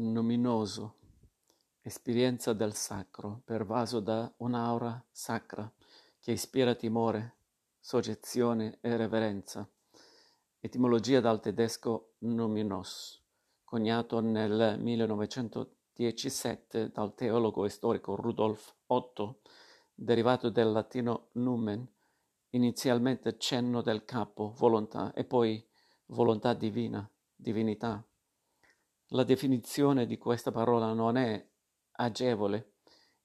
luminoso, esperienza del sacro, pervaso da un'aura sacra che ispira timore, soggezione e reverenza. Etimologia dal tedesco numinos, coniato nel 1917 dal teologo e storico Rudolf Otto, derivato del latino numen, inizialmente cenno del capo, volontà, e poi volontà divina, divinità. La definizione di questa parola non è agevole.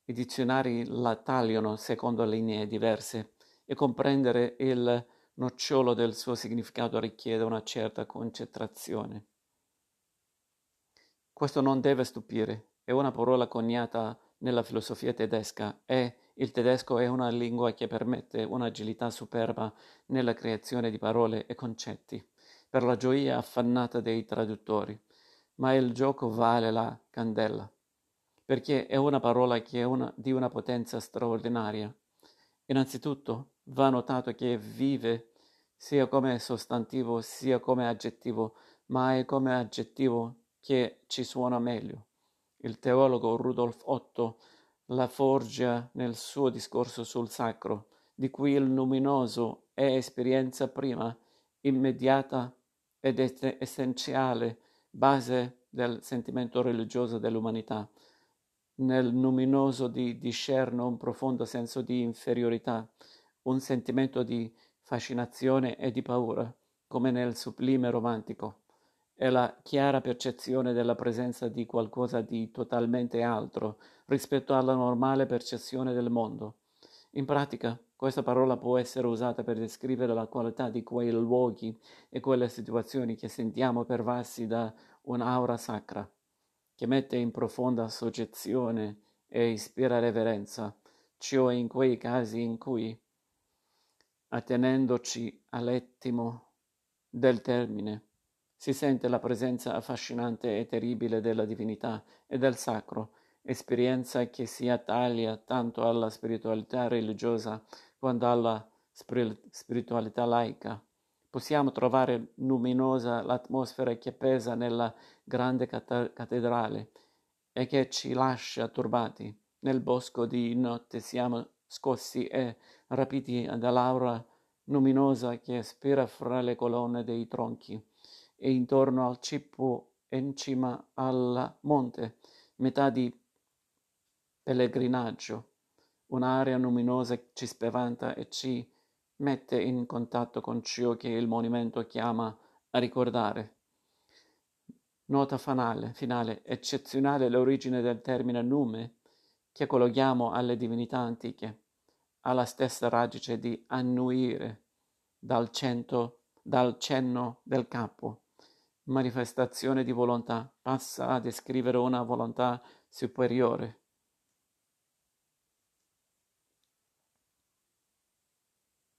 I dizionari la tagliano secondo linee diverse e comprendere il nocciolo del suo significato richiede una certa concentrazione. Questo non deve stupire, è una parola coniata nella filosofia tedesca e il tedesco è una lingua che permette un'agilità superba nella creazione di parole e concetti, per la gioia affannata dei traduttori ma il gioco vale la candela, perché è una parola che è una, di una potenza straordinaria. Innanzitutto va notato che vive sia come sostantivo sia come aggettivo, ma è come aggettivo che ci suona meglio. Il teologo Rudolf Otto la forgia nel suo discorso sul sacro, di cui il luminoso è esperienza prima, immediata ed essenziale base del sentimento religioso dell'umanità. Nel luminoso di discerno un profondo senso di inferiorità, un sentimento di fascinazione e di paura, come nel sublime romantico, e la chiara percezione della presenza di qualcosa di totalmente altro rispetto alla normale percezione del mondo. In pratica, questa parola può essere usata per descrivere la qualità di quei luoghi e quelle situazioni che sentiamo pervasi da un'aura sacra, che mette in profonda soggezione e ispira reverenza, cioè in quei casi in cui, attenendoci all'ettimo del termine, si sente la presenza affascinante e terribile della divinità e del sacro, esperienza che si attaglia tanto alla spiritualità religiosa quanto alla spiritualità laica. Possiamo trovare luminosa l'atmosfera che pesa nella grande cat- cattedrale e che ci lascia turbati. Nel bosco di notte siamo scossi e rapiti dall'aura luminosa che spira fra le colonne dei tronchi e intorno al cippo in cima al monte, metà di pellegrinaggio. Un'area luminosa ci spaventa e ci mette in contatto con ciò che il monumento chiama a ricordare. Nota finale, finale eccezionale l'origine del termine nume che collochiamo alle divinità antiche, ha la stessa radice di annuire dal, cento, dal cenno del capo. Manifestazione di volontà passa a descrivere una volontà superiore